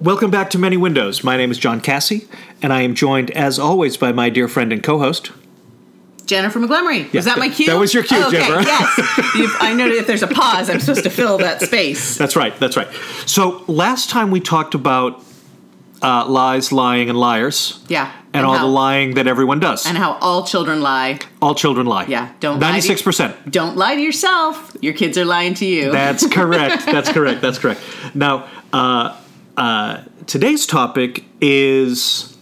Welcome back to Many Windows. My name is John Cassie, and I am joined, as always, by my dear friend and co-host. Jennifer McGlemery. Was that my cue? that was your cue, Oh, okay, Jennifer. yes. You've, I know that if there's a pause, I'm supposed to fill that space. That's right. That's right. So last time we talked about uh, lies, lying, and liars, Yeah. and, all how, the lying that everyone does. And how all children lie. all children lie. Yeah. Don't lie to- Ninety-six percent. Don't lie to yourself. Your kids are lying to you. That's correct. That's correct. That's correct. Now, uh, uh, today's topic is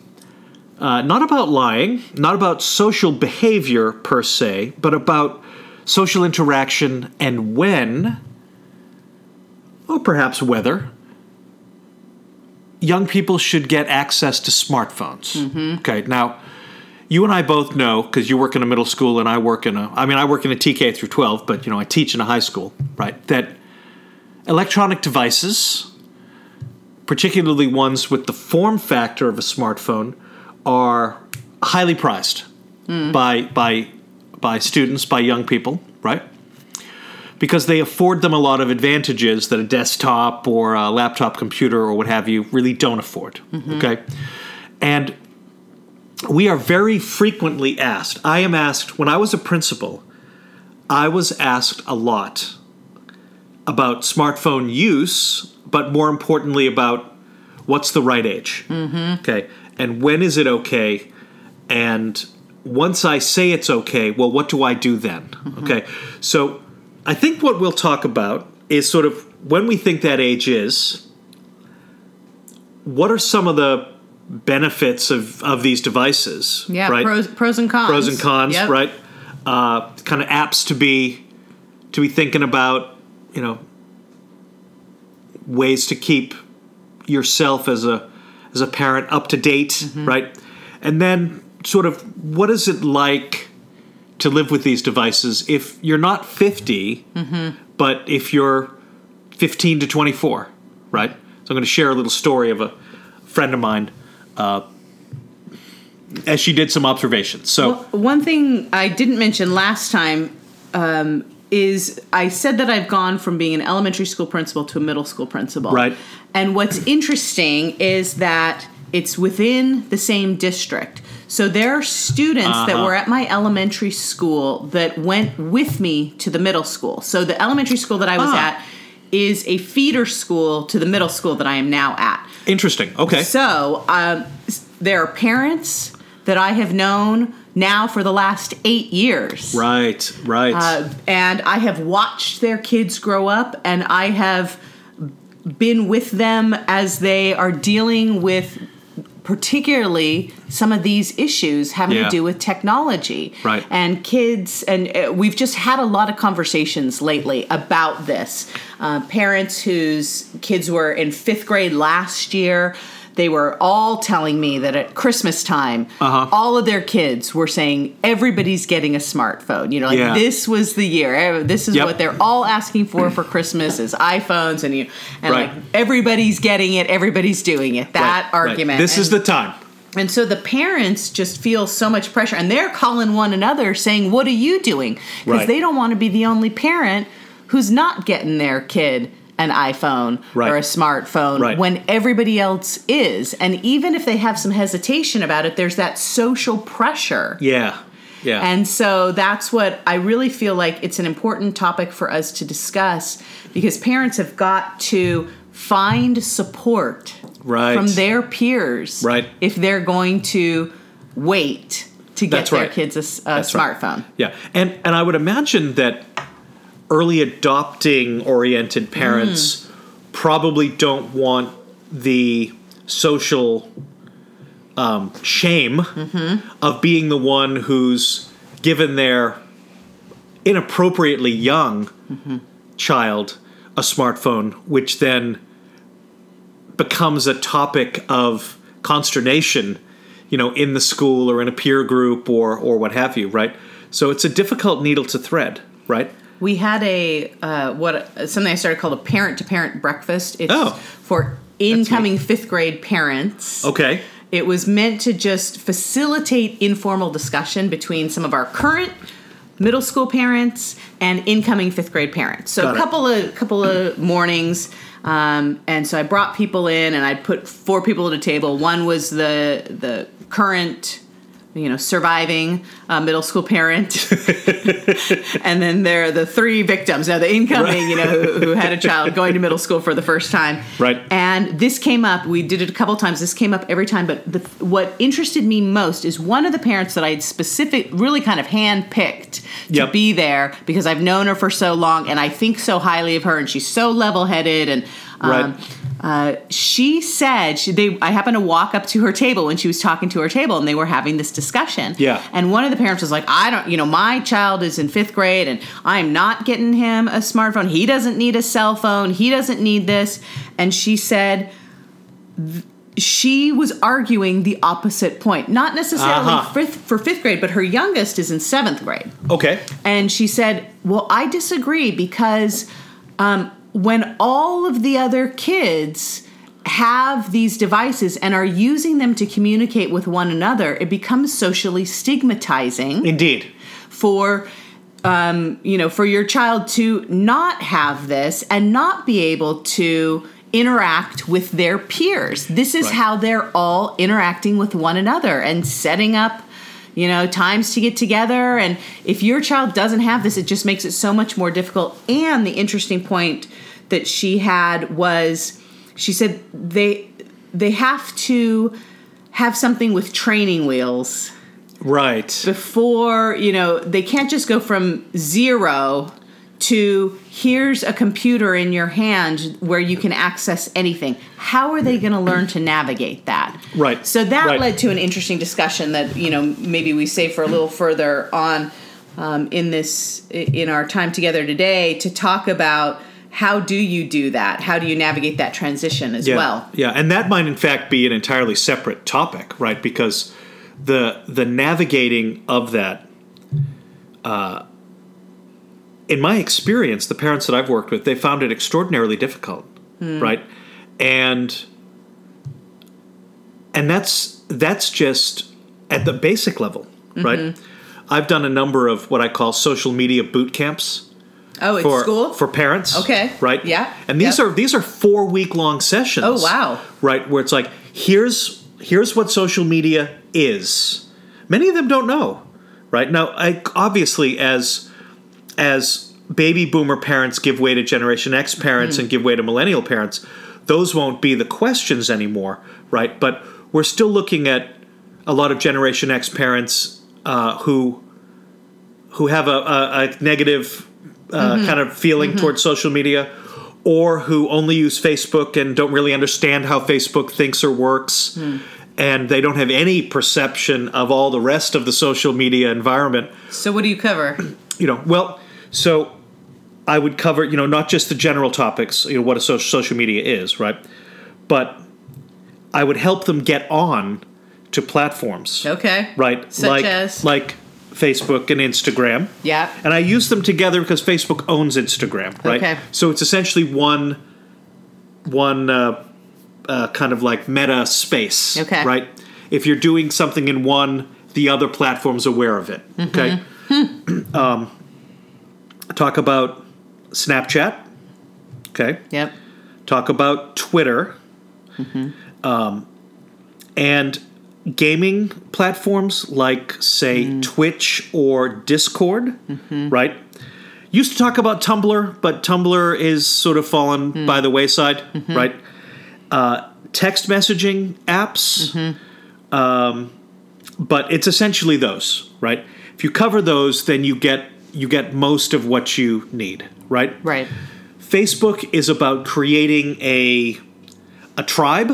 uh, not about lying, not about social behavior per se, but about social interaction and when, or perhaps whether, young people should get access to smartphones. Okay, now. You and I both know because you work in a middle school and I work in a I mean I work in a TK through 12 but you know I teach in a high school right that electronic devices particularly ones with the form factor of a smartphone are highly prized by by by students by young people right because they afford them a lot of advantages that a desktop or a laptop computer or what have you really don't afford mm-hmm. okay and we are very frequently asked. I am asked, when I was a principal, I was asked a lot about smartphone use, but more importantly, about what's the right age. Mm-hmm. Okay. And when is it okay? And once I say it's okay, well, what do I do then? Okay. So I think what we'll talk about is sort of when we think that age is, what are some of the benefits of, of these devices? yeah. right? Pros, pros and cons. pros and cons, Yep. right? Uh, kind of apps to be to be thinking about, you know, ways to keep yourself as a as a parent up to date, Mm-hmm. right? And then sort of what is it like to live with these devices if you're not 50, Mm-hmm. but if you're 15 to 24, right? So I'm going to share a little story of a friend of mine uh, as she did some observations. So Well, one thing I didn't mention last time um, is I said that I've gone from being an elementary school principal to a middle school principal. Right. And what's interesting is that it's within the same district. So there are students that Uh-huh. were at my elementary school that went with me to the middle school. So the elementary school that I was Ah. at is a feeder school to the middle school that I am now at. interesting. Okay. So um, there are parents that I have known now for the last eight years. right. Right. Uh, and I have watched their kids grow up, and I have been with them as they are dealing with particularly some of these issues having Yeah. to do with technology Right. and kids and uh, we've just had a lot of conversations lately about this uh, parents whose kids were in fifth grade last year they were all telling me that at christmas time Uh-huh. all of their kids were saying everybody's getting a smartphone you know like Yeah. this was the year Eh, this is Yep. what they're all asking for for christmas is iphones and you and Right. like everybody's getting it everybody's doing it that Right, right. argument This is the time. and so the parents just feel so much pressure and they're calling one another saying, What are you doing? Because Right. they don't want to be the only parent who's not getting their kid an iPhone Right. or a smartphone Right. when everybody else is. And even if they have some hesitation about it, there's that social pressure. Yeah. Yeah. And so that's what I really feel like it's an important topic for us to discuss because parents have got to find support Right. from their peers Right. if they're going to wait to get That's their right. kids a, right. smartphone. Yeah, and and I would imagine that early adopting oriented parents Mm. probably don't want the social um, shame Mm-hmm. of being the one who's given their inappropriately young Mm-hmm. child a smartphone, which then becomes a topic of consternation, you know, in the school or in a peer group or or what have you, right? So it's a difficult needle to thread, right? We had a uh, what something I started called a parent to parent breakfast. It's Oh. for incoming fifth grade parents. Okay. It was meant to just facilitate informal discussion between some of our current middle school parents and incoming fifth grade parents. So Got a it. couple of couple of mornings. Um, and so I brought people in, and I'd put four people at a table. One was the the current, you know, surviving uh, middle school parent, and then there are the three victims. Now the incoming, you know, who, who had a child going to middle school for the first time. Right. And this came up. We did it a couple times. This came up every time. But the, what interested me most is one of the parents that I had specific, really kind of hand picked to Yep. be there because I've known her for so long and I think so highly of her and she's so level-headed and. Um, Right. Uh, she said she, they. I happened to walk up to her table when she was talking to her table, and they were having this discussion. Yeah. And one of the parents was like, "I don't, you know, my child is in fifth grade, and I'm not getting him a smartphone. He doesn't need a cell phone. He doesn't need this." And she said, she was arguing the opposite point, not necessarily Uh-huh. fifth, for fifth grade, but her youngest is in seventh grade. Okay. And she said, Well, I disagree because um, when all of the other kids have these devices and are using them to communicate with one another, it becomes socially stigmatizing Indeed. for um, you know for your child to not have this and not be able to interact with their peers this is Right. how they're all interacting with one another and setting up you know times to get together and if your child doesn't have this it just makes it so much more difficult and the interesting point that she had was she said they they have to have something with training wheels Right. before you know they can't just go from zero to here's a computer in your hand where you can access anything how are they going to learn to navigate that Right. so that Right. led to an interesting discussion that you know maybe we save for a little further on um, in this in our time together today to talk about how do you do that how do you navigate that transition as Yeah. well Yeah, and that might in fact be an entirely separate topic, right? Because the the navigating of that uh, in my experience, the parents that I've worked with, they found it extraordinarily difficult, right? And and that's that's just at the basic level, right? I've done a number of what I call social media boot camps oh it's for school for parents. Okay. Right? Yeah. And these Yep. are these are four week long sessions. Oh, wow. Right, where it's like, here's here's what social media is. Many of them don't know. Right? Now I obviously as as baby boomer parents give way to Generation X parents Mm-hmm. and give way to millennial parents, those won't be the questions anymore, right? But we're still looking at a lot of Generation X parents uh, who who have a, a, a negative uh, Mm-hmm. kind of feeling towards social media, or who only use Facebook and don't really understand how Facebook thinks or works, Hmm. and they don't have any perception of all the rest of the social media environment so what do you cover you know, well, so I would cover, you know, not just the general topics, you know, what a social social media is, right? But I would help them get on to platforms, okay right? Such like as? like Facebook and Instagram. yeah And I use them together because Facebook owns Instagram, right? Okay. So it's essentially one one uh, uh, kind of like meta space, Okay. right? If you're doing something in one, the other platform's aware of it. Okay. um, talk about Snapchat. Okay. yep Talk about Twitter. Um, and gaming platforms like, say, mm. Twitch or Discord, mm-hmm. right? Used to talk about Tumblr, but Tumblr is sort of fallen mm. by the wayside, mm-hmm. right? Uh, text messaging apps, mm-hmm. um, but it's essentially those, right? If you cover those, then you get you get most of what you need, right? right Facebook is about creating a a tribe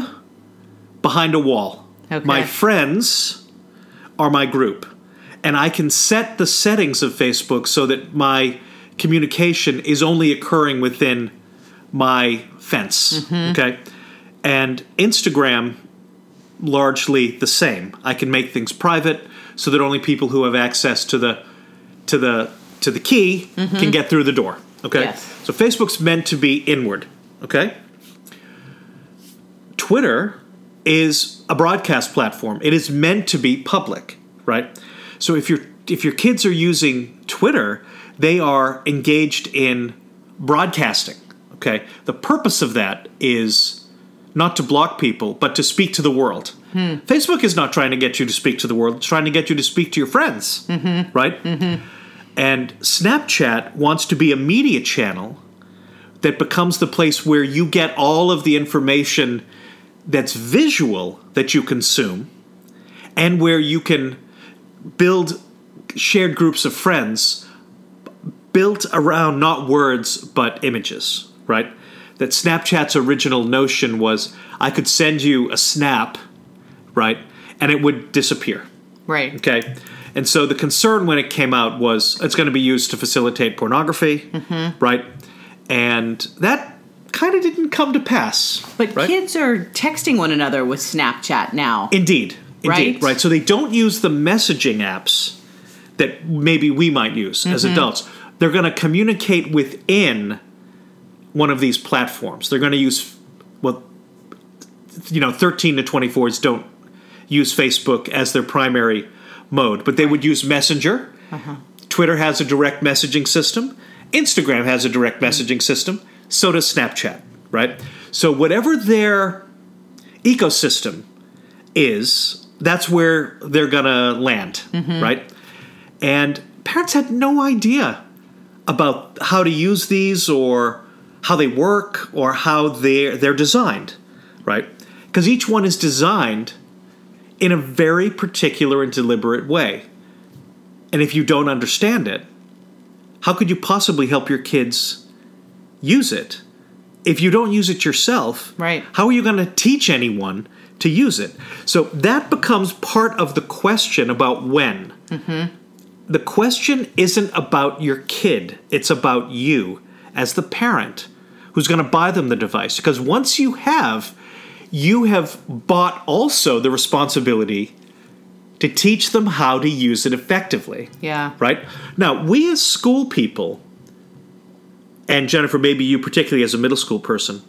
behind a wall. Okay. My friends are my group. And I can set the settings of Facebook so that my communication is only occurring within my fence. Mm-hmm. Okay? And Instagram largely the same. I can make things private so that only people who have access to the to the to the key mm-hmm. can get through the door. Okay? Yes. So Facebook's meant to be inward, okay? Twitter is a broadcast platform. It is meant to be public, right? So if you're if your kids are using Twitter, they are engaged in broadcasting. Okay, the purpose of that is not to block people, but to speak to the world. Hmm. Facebook is not trying to get you to speak to the world; it's trying to get you to speak to your friends, mm-hmm. right? Mm-hmm. And Snapchat wants to be a media channel that becomes the place where you get all of the information that's visual that you consume and where you can build shared groups of friends built around not words but images, right? That Snapchat's original notion was I could send you a snap, right? And it would disappear. Right. Okay. And so the concern when it came out was it's going to be used to facilitate pornography, mm-hmm. right? And that kind of didn't come to pass. But right? kids are texting one another with Snapchat now. Indeed. Indeed. Right? Right. So they don't use the messaging apps that maybe we might use as mm-hmm. adults. They're going to communicate within one of these platforms. They're going to use, well, you know, 13 to 24s don't use Facebook as their primary mode, but they would use Messenger. Uh-huh. Twitter has a direct messaging system. Instagram has a direct mm-hmm. messaging system. So does Snapchat, right? So whatever their ecosystem is, that's where they're to land, mm-hmm. right? And parents had no idea about how to use these or how they work or how they're, they're designed, right? Because each one is designed in a very particular and deliberate way. And if you don't understand it, how could you possibly help your kids use it? If you don't use it yourself, Right. how are you going to teach anyone to use it? So that becomes part of the question about when. Mm-hmm. The question isn't about your kid, it's about you as the parent who's going to buy them the device. Because once you have, you have bought also the responsibility to teach them how to use it effectively Yeah. right? Now, we as school people, and Jennifer, maybe you particularly as a middle school person,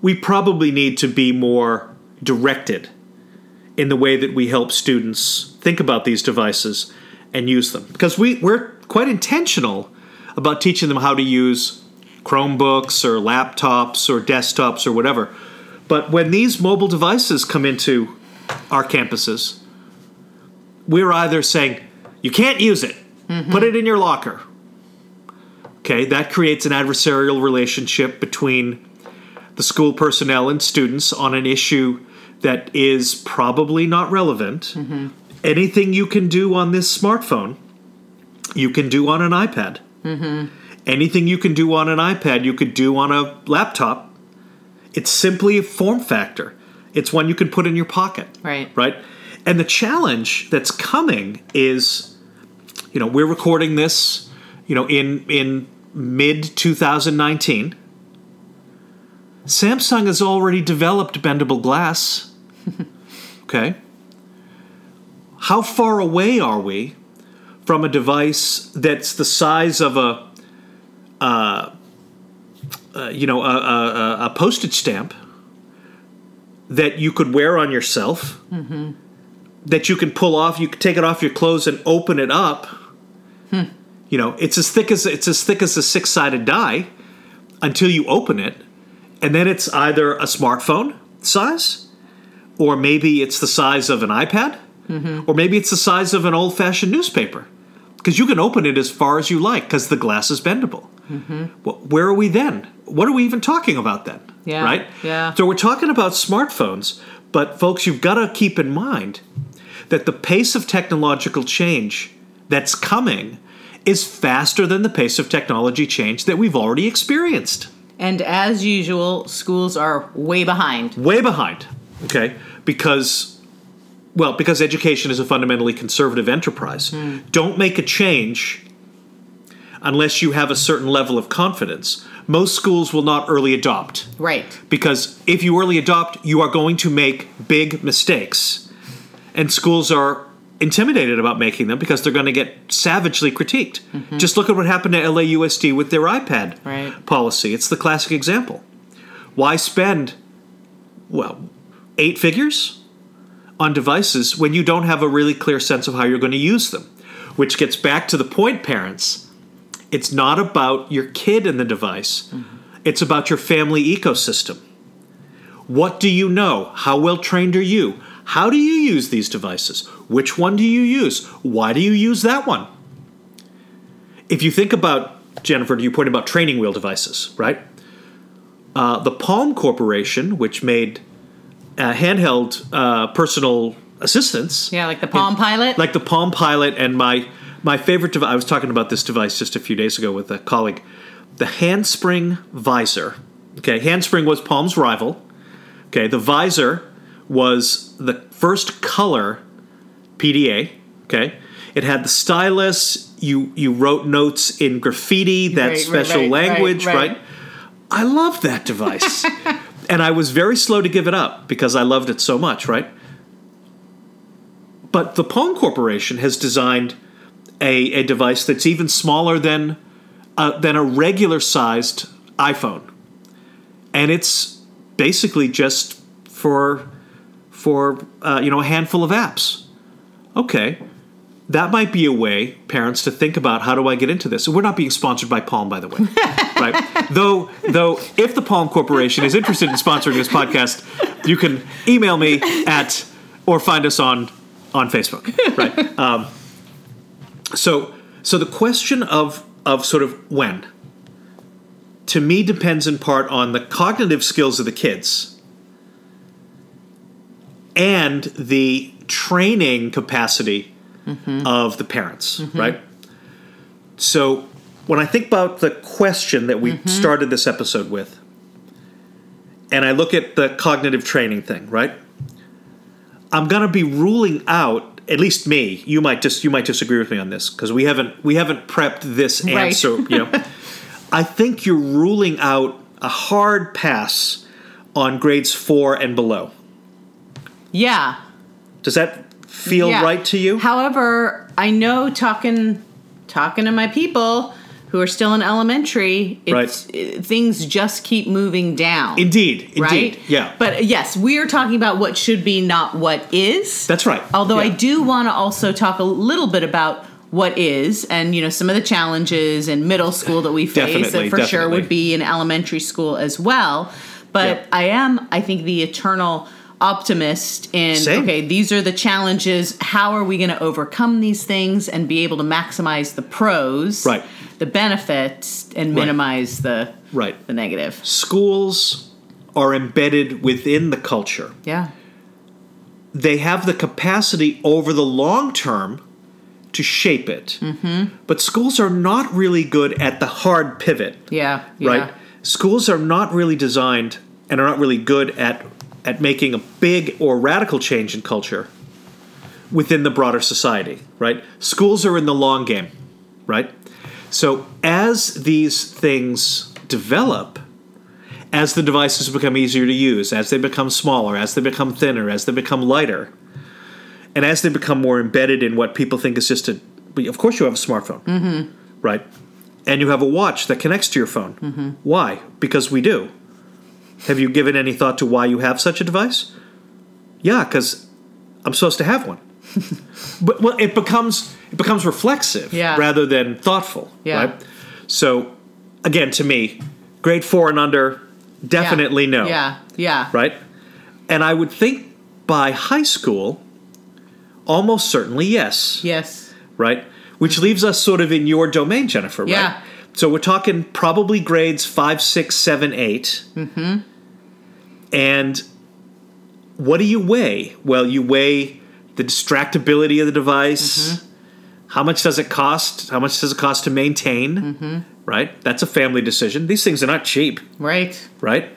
we probably need to be more directed in the way that we help students think about these devices and use them. Because we, we're quite intentional about teaching them how to use Chromebooks or laptops or desktops or whatever. But when these mobile devices come into our campuses, we're either saying, you can't use it, mm-hmm. put it in your locker. Okay, that creates an adversarial relationship between the school personnel and students on an issue that is probably not relevant. Mm-hmm. Anything you can do on this smartphone, you can do on an iPad. Mm-hmm. Anything you can do on an iPad, you could do on a laptop. It's simply a form factor. It's one you can put in your pocket Right. right? And the challenge that's coming is, you know, we're recording this, you know, in in mid 2019. Samsung has already developed bendable glass. okay. How far away are we from a device that's the size of a, uh, uh, you know, a, a, a- a postage stamp that you could wear on yourself? that you can pull off. You can take it off your clothes and open it up. You know, it's as thick as it's as thick as a six sided die until you open it, and then it's either a smartphone size, or maybe it's the size of an iPad, mm-hmm. or maybe it's the size of an old fashioned newspaper. Because you can open it as far as you like because the glass is bendable. Mm-hmm. Well, where are we then? What are we even talking about then? Yeah, Right? yeah. So we're talking about smartphones, but folks, you've got to keep in mind that the pace of technological change that's coming is faster than the pace of technology change that we've already experienced. And as usual, schools are way behind. Way behind, okay? Because, well, because education is a fundamentally conservative enterprise. Hmm. Don't make a change unless you have a certain level of confidence. Most schools will not early adopt. Right. because if you early adopt, you are going to make big mistakes. And schools are intimidated about making them because they're going to get savagely critiqued. Mm-hmm. Just look at what happened to LAUSD with their iPad Right. policy. It's the classic example. Why spend, well, eight figures on devices when you don't have a really clear sense of how you're going to use them? which gets back to the point, parents. It's not about your kid and the device. Mm-hmm. It's about your family ecosystem. What do you know? How well trained are you? How do you use these devices? Which one do you use? Why do you use that one? If you think about, Jennifer, you point about training wheel devices, right? Uh, the Palm Corporation, which made uh, handheld uh, personal assistants, Yeah, like the Palm Pilot. like the Palm Pilot, and my my favorite device. I was talking about this device just a few days ago with a colleague. The Handspring Visor. Okay, Handspring was Palm's rival. Okay, the visor was the first color PDA. Okay, it had the stylus. You you wrote notes in graffiti, that Right, special right, language, right. right? I loved that device. and I was very slow to give it up because I loved it so much, right? But the Palm Corporation has designed a, a device that's even smaller than uh, than a regular sized iPhone, and it's basically just for for uh, you know a handful of apps. Okay, that might be a way parents to think about how do I get into this. We're not being sponsored by Palm, by the way, right? Though though, if the Palm Corporation is interested in sponsoring this podcast, you can email me at or find us on on Facebook, right? Um, so so the question of of sort of when to me depends in part on the cognitive skills of the kids and the training capacity of the parents, mm-hmm. right? So when I think about the question that we mm-hmm. started this episode with, and I look at the cognitive training thing, right? I'm going to be ruling out at least me. You might just you might disagree with me on this because we haven't we haven't prepped this Right. answer. You know, I think you're ruling out a hard pass on grades four and below. yeah. Does that feel Yeah. right to you? However, I know talking talking to my people who are still in elementary, it's, it- things just keep moving down. indeed, indeed, right? yeah. But yes, we are talking about what should be, not what is. That's right. Although I do want to also talk a little bit about what is and you know some of the challenges in middle school that we face Definitely, that for sure would be in elementary school as well. But Yeah. I am, I think, the eternal optimist in Same. okay, these are the challenges. How are we going to overcome these things and be able to maximize the pros, Right. the benefits, and minimize the Right. the negative? Schools are embedded within the culture. Yeah. They have the capacity over the long term to shape it. Mm-hmm. But schools are not really good at the hard pivot. Yeah. yeah. right? Schools are not really designed and are not really good at at making a big or radical change in culture within the broader society, right? Schools are in the long game, right? So as these things develop, as the devices become easier to use, as they become smaller, as they become thinner, as they become lighter, and as they become more embedded in what people think is just a of course you have a smartphone mm-hmm. right? And you have a watch that connects to your phone. Mm-hmm. Why? Because we do have you given any thought to why you have such a device yeah because i'm supposed to have one but well it becomes it becomes reflexive Yeah. rather than thoughtful Yeah. right so again to me grade four and under definitely no Yeah. Yeah. right? And I would think by high school, almost certainly yes, Yes. right? Which leaves us sort of in your domain, Jennifer, Yeah. right? So we're talking probably grades five, six, seven, eight. Mm-hmm. And what do you weigh? Well, you weigh the distractibility of the device. How much does it cost? How much does it cost to maintain? Right? That's a family decision. These things are not cheap Right. right?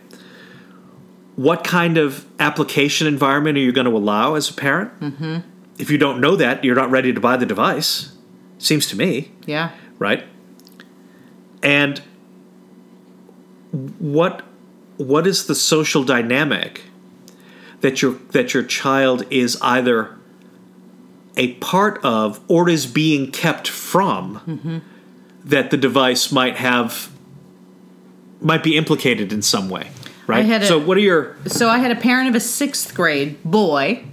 What kind of application environment are you going to allow as a parent? Mm-hmm. If you don't know that, you're not ready to buy the device. Seems to me, Yeah. right? And what what is the social dynamic that your that your child is either a part of or is being kept from that the device might have might be implicated in some way right had a- so what are your So I had a parent of a sixth grade boy.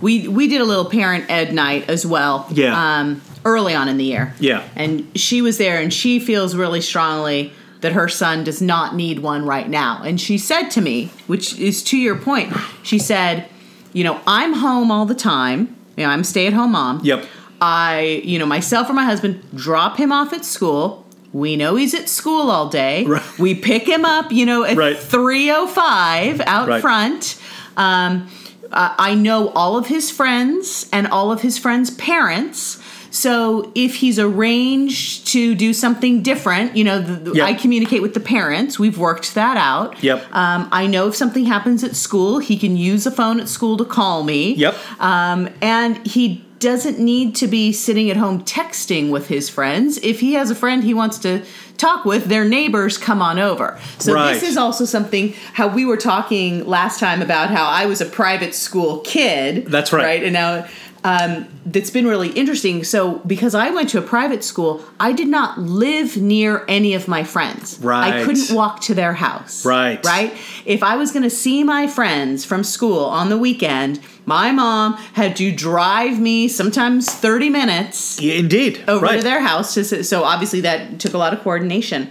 We we did a little parent ed night as well. Yeah. Um, early on in the year. Yeah. And she was there and she feels really strongly that her son does not need one right now. And she said to me, which is to your point, she said, you know, I'm home all the time. You know, I'm a stay-at-home mom. Yep. I, you know, myself or my husband drop him off at school. We know he's at school all day. Right. We pick him up, you know, at Right. 305 out Right. front. Um, uh, I know all of his friends and all of his friends' parents. So if he's arranged to do something different, you know, the, Yep. I communicate with the parents. We've worked that out. Yep. Um, I know if something happens at school, he can use a phone at school to call me. Yep. Um, and he doesn't need to be sitting at home texting with his friends. If he has a friend he wants to talk with, their neighbors come on over. So Right. this is also something how we were talking last time about how I was a private school kid. That's right. Right. And now um, that's been really interesting. So because I went to a private school, I did not live near any of my friends. Right. I couldn't walk to their house. Right. Right. If I was going to see my friends from school on the weekend, my mom had to drive me sometimes 30 minutes Yeah, indeed. over right. to their house. To, so obviously that took a lot of coordination.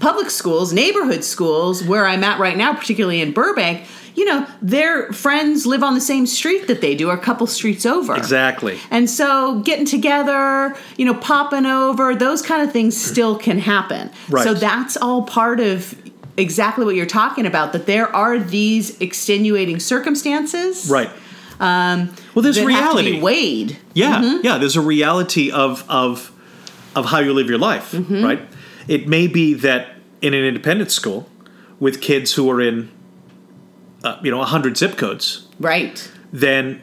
Public schools, neighborhood schools, where I'm at right now, particularly in Burbank, you know, their friends live on the same street that they do, or a couple streets over. Exactly. And so getting together, you know, popping over, those kind of things still can happen. Right. So that's all part of exactly what you're talking about that there are these extenuating circumstances. Right. Um, Well, there's reality. Have to be weighed. Yeah, yeah. There's a reality of of of how you live your life, Mm-hmm. right? It may be that in an independent school with kids who are in, uh, you know, hundred zip codes, Right. then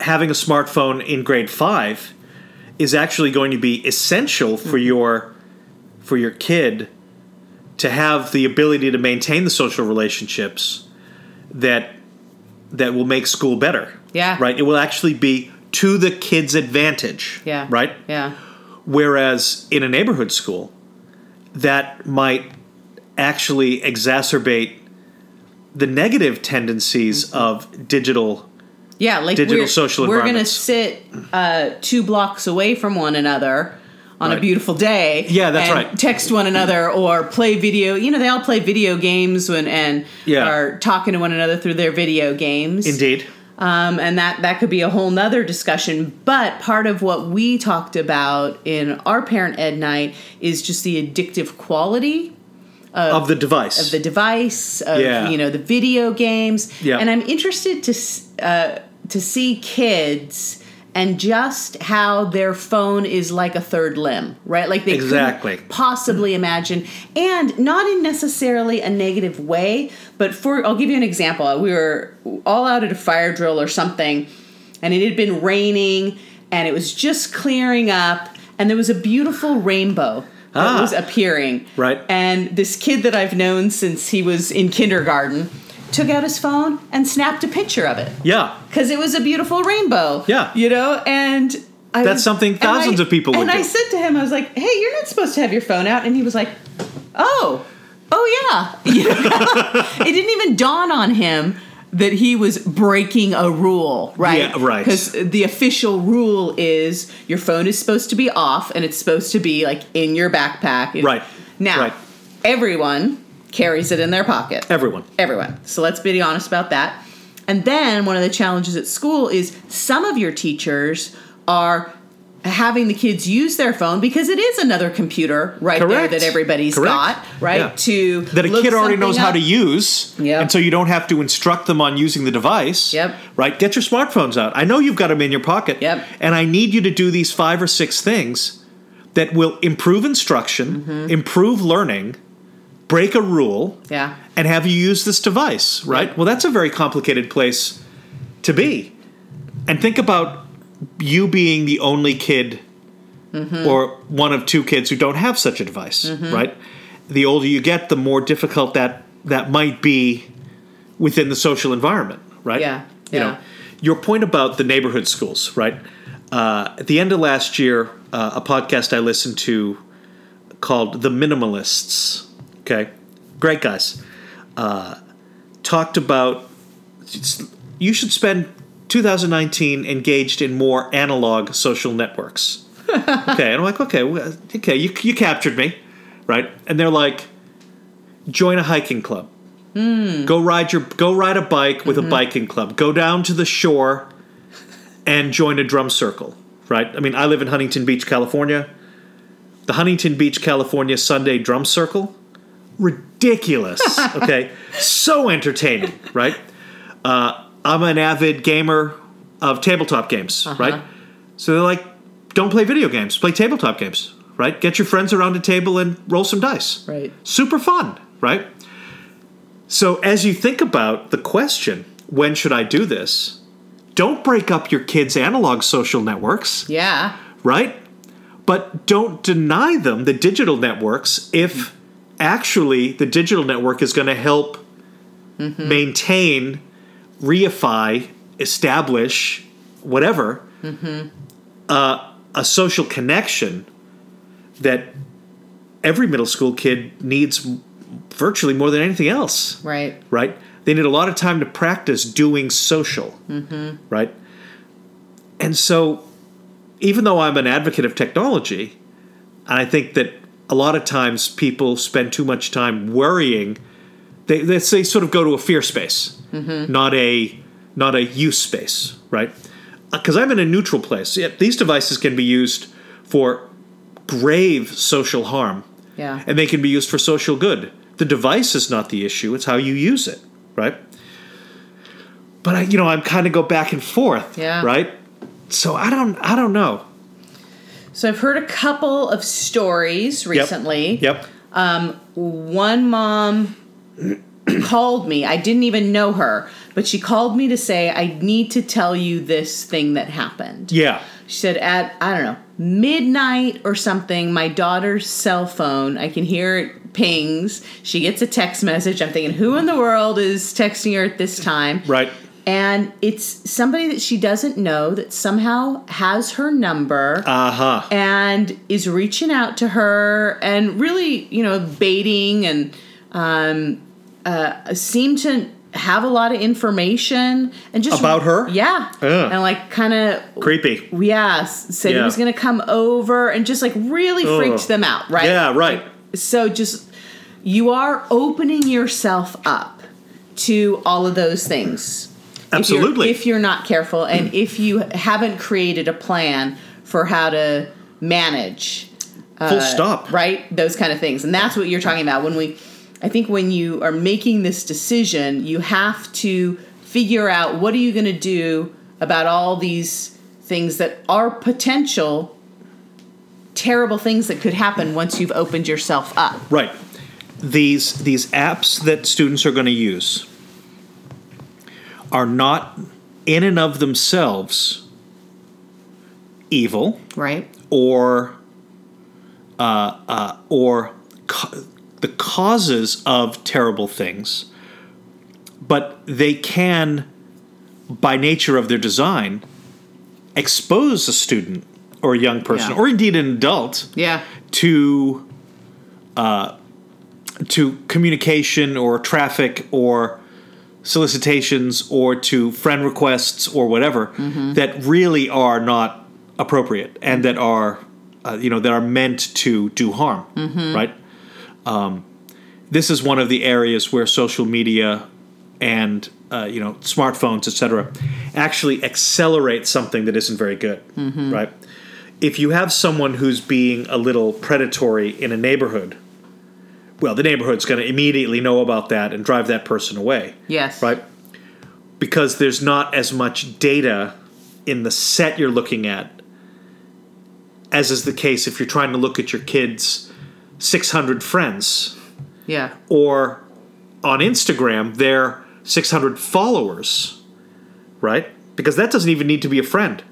having a smartphone in grade five is actually going to be essential for Mm-hmm. your for your kid to have the ability to maintain the social relationships that that will make school better. Yeah. Right? It will actually be to the kid's advantage. Yeah. Right? Yeah. Whereas in a neighborhood school, that might actually exacerbate the negative tendencies Mm-hmm. of digital Yeah, like Digital we're, social We're gonna sit uh, two blocks away from one another on a beautiful day. Yeah, that's and right. Text one another or play video. You know, they all play video games when and Yeah. are talking to one another through their video games. indeed. um, and that that could be a whole nother discussion. But part of what we talked about in our parent ed night is just the addictive quality of the device. of the device, of Yeah. you know the video games, Yeah. and I'm interested to uh, to see kids and just how their phone is like a third limb, right? Like they Exactly. possibly imagine, and not in necessarily a negative way, but for I'll give you an example. We were all out at a fire drill or something, and it had been raining, and it was just clearing up, and there was a beautiful rainbow Ah. was appearing. Right. And this kid that I've known since he was in kindergarten took out his phone and snapped a picture of it yeah. because it was a beautiful rainbow. Yeah. You know, and I That's was- something thousands I- of people would And I said to him, I was like, "Hey, you're not supposed to have your phone out," and he was like, "Oh, oh yeah." You know? it didn't even dawn on him that he was breaking a rule, right? Yeah, right. Because the official rule is your phone is supposed to be off and it's supposed to be like in your backpack. Right. Now, Right. everyone carries it in their pocket Everyone. everyone. So let's be honest about that. And then one of the challenges at school is some of your teachers are having the kids use their phone because it is another computer right Correct. there that everybody's Correct. got, right? Yeah. To That a kid already knows how to use. Yep. And so you don't have to instruct them on using the device. Yep. Right? Get your smartphones out. I know you've got them in your pocket. Yep. And I need you to do these five or six things that will improve instruction, Mm-hmm. improve learning, break a rule, Yeah. and have you use this device, right? Right. Well, that's a very complicated place to be. And think about you being the only kid Mm-hmm. or one of two kids who don't have such a device, right? The older you get, the more difficult that that might be within the social environment, right? Yeah, You yeah. know, your point about the neighborhood schools, right? Uh, at the end of last year, uh, a podcast I listened to called The Minimalists, okay, great guys, uh, talked about you should spend 2019 engaged in more analog social networks. okay, and I'm like, okay, well, okay, you you captured me, right? And they're like, join a hiking club. Go ride your go ride a bike with a biking club. Go down to the shore and join a drum circle. Right? I mean, I live in Huntington Beach, California. The Huntington Beach, California Sunday Drum Circle, ridiculous. Okay, so entertaining. Right? Uh, I'm an avid gamer of tabletop games. Uh-huh. Right? So they're like, don't play video games. Play tabletop games. Right? Get your friends around a table and roll some dice Right. super fun, right? So as you think about the question, when should I do this? Don't break up your kids' analog social networks, Yeah. right? But don't deny them the digital networks if mm-hmm. actually the digital network is going to help mm-hmm. maintain, reify, establish, whatever, uh, a social connection that every middle school kid needs virtually more than anything else Right. right? They need a lot of time to practice doing social, right? And so, even though I'm an advocate of technology, and I think that a lot of times people spend too much time worrying, they they, they sort of go to a fear space, not a not a use space, right? Because I'm in a neutral place. Yeah, these devices can be used for grave social harm Yeah. and they can be used for social good. The device is not the issue; it's how you use it, right? But I, you know, I'm kind of go back and forth, Yeah. right? So I don't, I don't know. So I've heard a couple of stories recently. Yep. Um one mom called me. I didn't even know her, but she called me to say, I need to tell you this thing that happened. Yeah. She said, at, I don't know, midnight or something, my daughter's cell phone, I can hear it pings. She gets a text message. I'm thinking, who in the world is texting her at this time? Right. And it's somebody that she doesn't know that somehow has her number Uh huh. and is reaching out to her and really, you know, baiting and um, uh, seem to have a lot of information and just About her? yeah, Ugh. and like kind of Creepy. yeah, said he was going to come over and just like really Ugh. freaked them out, right? Yeah. Right. So just you are opening yourself up to all of those things. If you're- Absolutely. If you're, not careful and if you haven't created a plan for how to manage Full stop. right those kind of things and that's what you're talking about when we i think when you are making this decision you have to figure out what are you going to do about all these things that are potential terrible things that could happen once you've opened yourself up Right. These these apps that students are going to use are not in and of themselves evil right or uh, uh, or ca- the causes of terrible things, but they can, by nature of their design, expose a student or a young person, Yeah. or indeed an adult, yeah. to uh, to communication or traffic or solicitations or to friend requests or whatever that really are not appropriate and that are uh, you know that are meant to do harm right um, this is one of the areas where social media and uh, you know smartphones etc actually accelerate something that isn't very good right? If you have someone who's being a little predatory in a neighborhood well the neighborhood's going to immediately know about that and drive that person away yes. right? Because there's not as much data in the set you're looking at as is the case if you're trying to look at your kids 600 friends yeah or on Instagram their 600 followers right because that doesn't even need to be a friend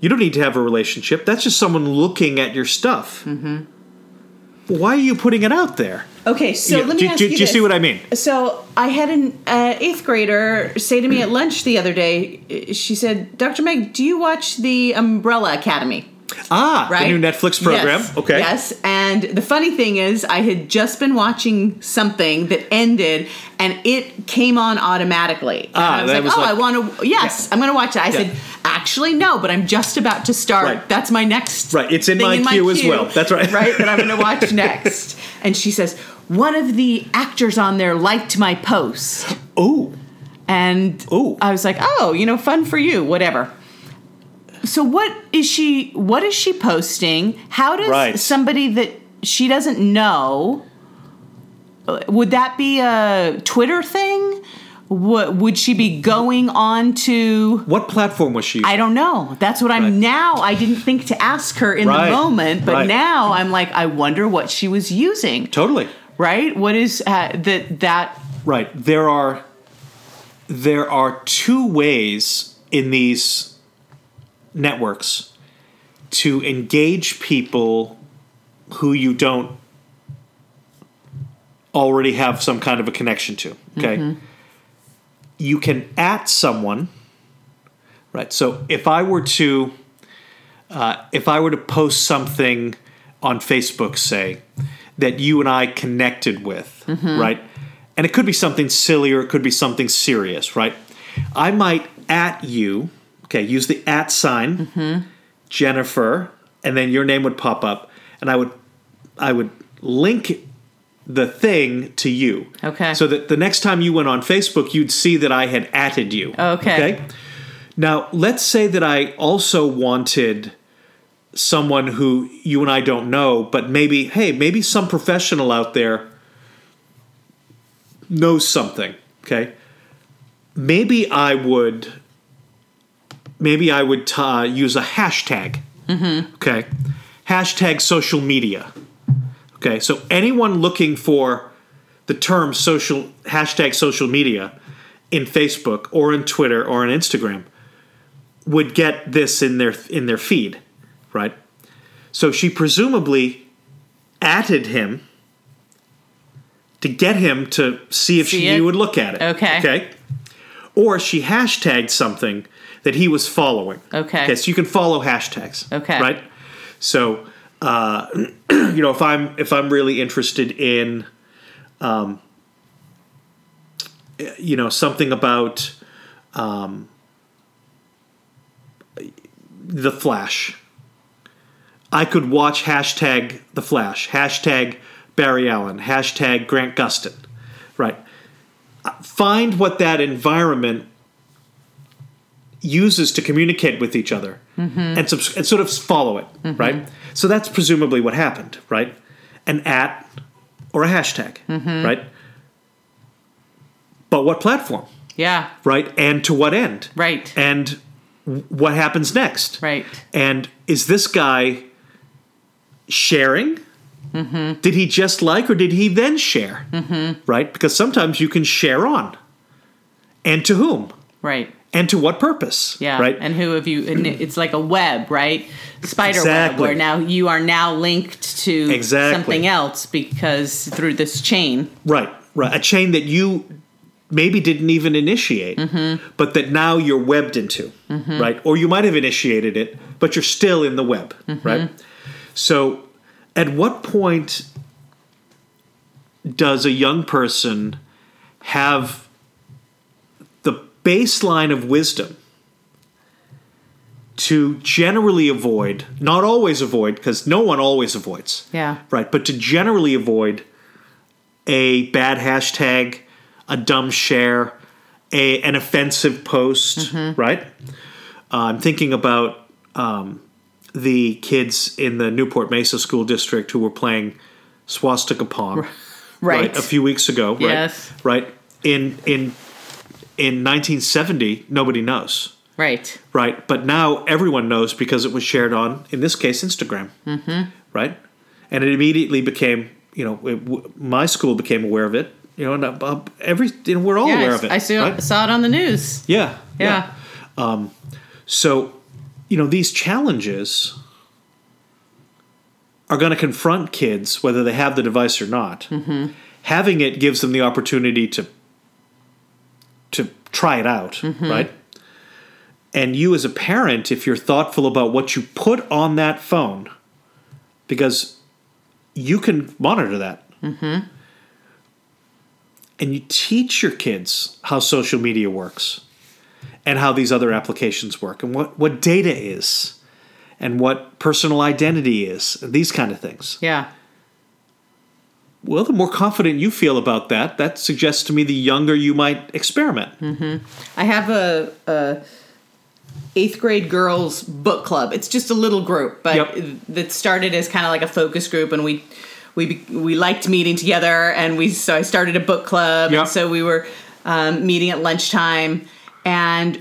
you don't need to have a relationship that's just someone looking at your stuff mm-hmm. why are you putting it out there okay so You- let me do, ask do- you do you this. see what i mean So I had an uh, eighth grader say to me at lunch the other day. She said, "Dr. Meg, do you watch the Umbrella Academy?" Ah Right? the new netflix program Yes. okay Yes. And the funny thing is, I had just been watching something that ended, and it came on automatically. And Ah, I was like, was "Oh, like- I want to. Yes, I'm going to watch it." I said, actually no, but I'm just about to start. Right. That's my next. Right, it's in thing my queue as well. That's right. right, that I'm going to watch next. And she says, one of the actors on there liked my post. Oh, And Ooh. I was like, oh, you know, fun for you, whatever. So what is she what is she posting? How does Right. somebody that she doesn't know would that be a Twitter thing? What would she be going on to what platform was she? I don't know. That's what I'm now. I didn't think to ask her in Right. the moment, but now I'm like, I wonder what she was using. totally. Right? What is uh, that? That Right. There are there are two ways in these networks to engage people who you don't already have some kind of a connection to. Okay. You can at someone, right? So if I were to uh, if I were to post something on Facebook, say, that you and I connected with, right? And it could be something silly or it could be something serious, right? I might at you, okay, use the at sign, Jennifer, and then your name would pop up, and I would I would link the thing to you. Okay. So that the next time you went on Facebook, you'd see that I had atted you. Okay. Okay. Now, let's say that I also wanted someone who you and I don't know, but maybe, hey, maybe some professional out there knows something. Okay. Maybe I would, maybe I would uh, use a hashtag. Okay. Hashtag social media. Okay. So anyone looking for the term social, hashtag social media in Facebook or in Twitter or on Instagram would get this in their in their feed, right? So she presumably atted him to get him to see if See she he would look at it. Okay. Okay. Or she hashtagged something that he was following. Okay. Okay. So you can follow hashtags. Okay. Right. So, uh, you know, if I'm if I'm really interested in, um, you know, something about um, the Flash, I could watch hashtag the Flash, hashtag Barry Allen, hashtag Grant Gustin, right? Find what that environment uses to communicate with each other mm-hmm. and, subs- and sort of follow it, mm-hmm. right? So that's presumably what happened, right? An at or a hashtag, mm-hmm. right? But what platform, yeah. right? And to what end? Right. And what happens next? Right. And is this guy sharing? Did he just like, or did he then share? Right? Because sometimes you can share on. And to whom? Right. And to what purpose? Yeah. Right? And who have you? And it's like a web, right? Spider web, where now you are now linked to Exactly. something else because through this chain. right. Right. A chain that you maybe didn't even initiate, mm-hmm. but that now you're webbed into. Mm-hmm. Right? Or you might have initiated it, but you're still in the web. Mm-hmm. Right? So at what point does a young person have baseline of wisdom to generally avoid, not always avoid, because no one always avoids, Yeah. right? But to generally avoid a bad hashtag, a dumb share, a an offensive post, right? Uh, I'm thinking about um, the kids in the Newport Mesa School District who were playing swastika pong Right. a few weeks ago, Yes. right? Right. In in in 1970, nobody knows, right. right? But now everyone knows because it was shared on, in this case, Instagram, mm-hmm. right? And it immediately became, you know, it, w- my school became aware of it, you know, and uh, uh, every, you know, we're all Yeah, aware of it. I saw, right? saw it on the news. Yeah, Yeah. So, you know, these challenges are going to confront kids whether they have the device or not. Having it gives them the opportunity to try it out, mm-hmm. right? And you as a parent, if you're thoughtful about what you put on that phone, because you can monitor that. Mm-hmm. And you teach your kids how social media works and how these other applications work and what, what data is and what personal identity is, these kind of things. Yeah. Well, the more confident you feel about that, that suggests to me the younger you might experiment. I have a, a eighth grade girls book club. It's just a little group, but Yep. that started as kind of like a focus group, and we we we liked meeting together, and we so I started a book club, Yep. and so we were um, meeting at lunchtime, and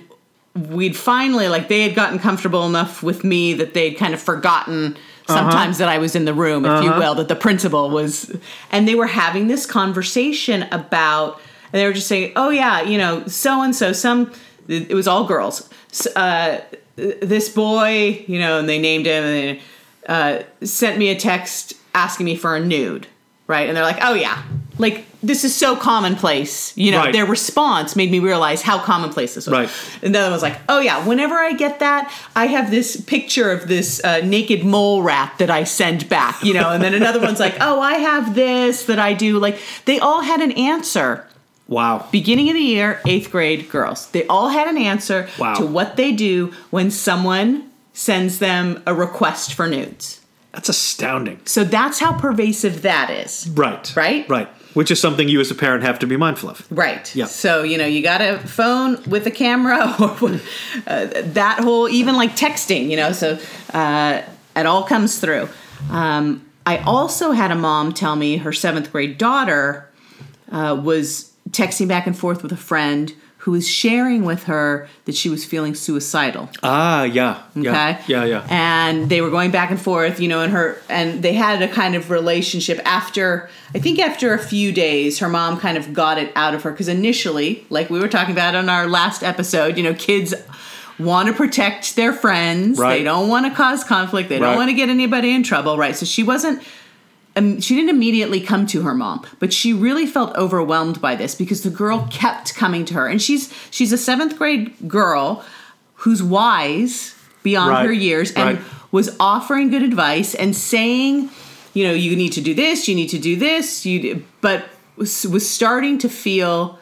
we'd finally like they had gotten comfortable enough with me that they'd kind of forgotten sometimes that I was in the room, if you will, that the principal was, and they were having this conversation about, and they were just saying, oh yeah, you know, so and so, some, it was all girls, uh, this boy, you know, and they named him, and they uh, sent me a text asking me for a nude, right? And they're like, oh yeah, like this is so commonplace, you know. Right. Their response made me realize how commonplace this was. Right. And then other was like, oh yeah, whenever I get that, I have this picture of this uh, naked mole rat that I send back, you know. And then another one's like, oh, I have this that I do. Like they all had an answer. Wow. Beginning of the year, eighth grade girls, they all had an answer Wow. to what they do when someone sends them a request for nudes. That's astounding. So that's how pervasive that is. Right. Right? Right. Which is something you as a parent have to be mindful of. Right. Yeah. So you know you got a phone with a camera, or uh, that whole even like texting. You know, so uh, it all comes through. Um, I also had a mom tell me her seventh grade daughter uh, was texting back and forth with a friend who was sharing with her that she was feeling suicidal. Ah, yeah. Okay. Yeah. Yeah. Yeah. And they were going back and forth, you know, and her and they had a kind of relationship after I think after a few days her mom kind of got it out of her cuz initially, like we were talking about on our last episode, you know, kids want to protect their friends. Right. They don't want to cause conflict. They Right. don't want to get anybody in trouble, right? So she wasn't um, she didn't immediately come to her mom, but she really felt overwhelmed by this because the girl kept coming to her, and she's she's a seventh grade girl who's wise beyond Right, her years and right. was offering good advice and saying, you know, you need to do this, you need to do this, you but was, was starting to feel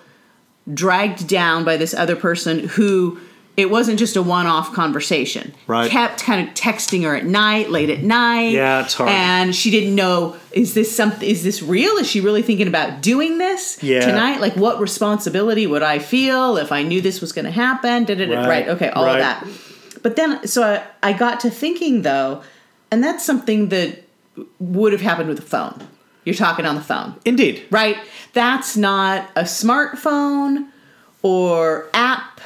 dragged down by this other person who it wasn't just a one-off conversation. Right. Kept kind of texting her at night, late at night. Yeah, it's hard. And she didn't know is this something is this real? Is she really thinking about doing this Yeah. tonight? Like what responsibility would I feel if I knew this was going to happen? Right, Right. Okay, all right. of that. But then so I, I got to thinking though, and that's something that would have happened with a phone. You're talking on the phone Indeed. right? That's not a smartphone or app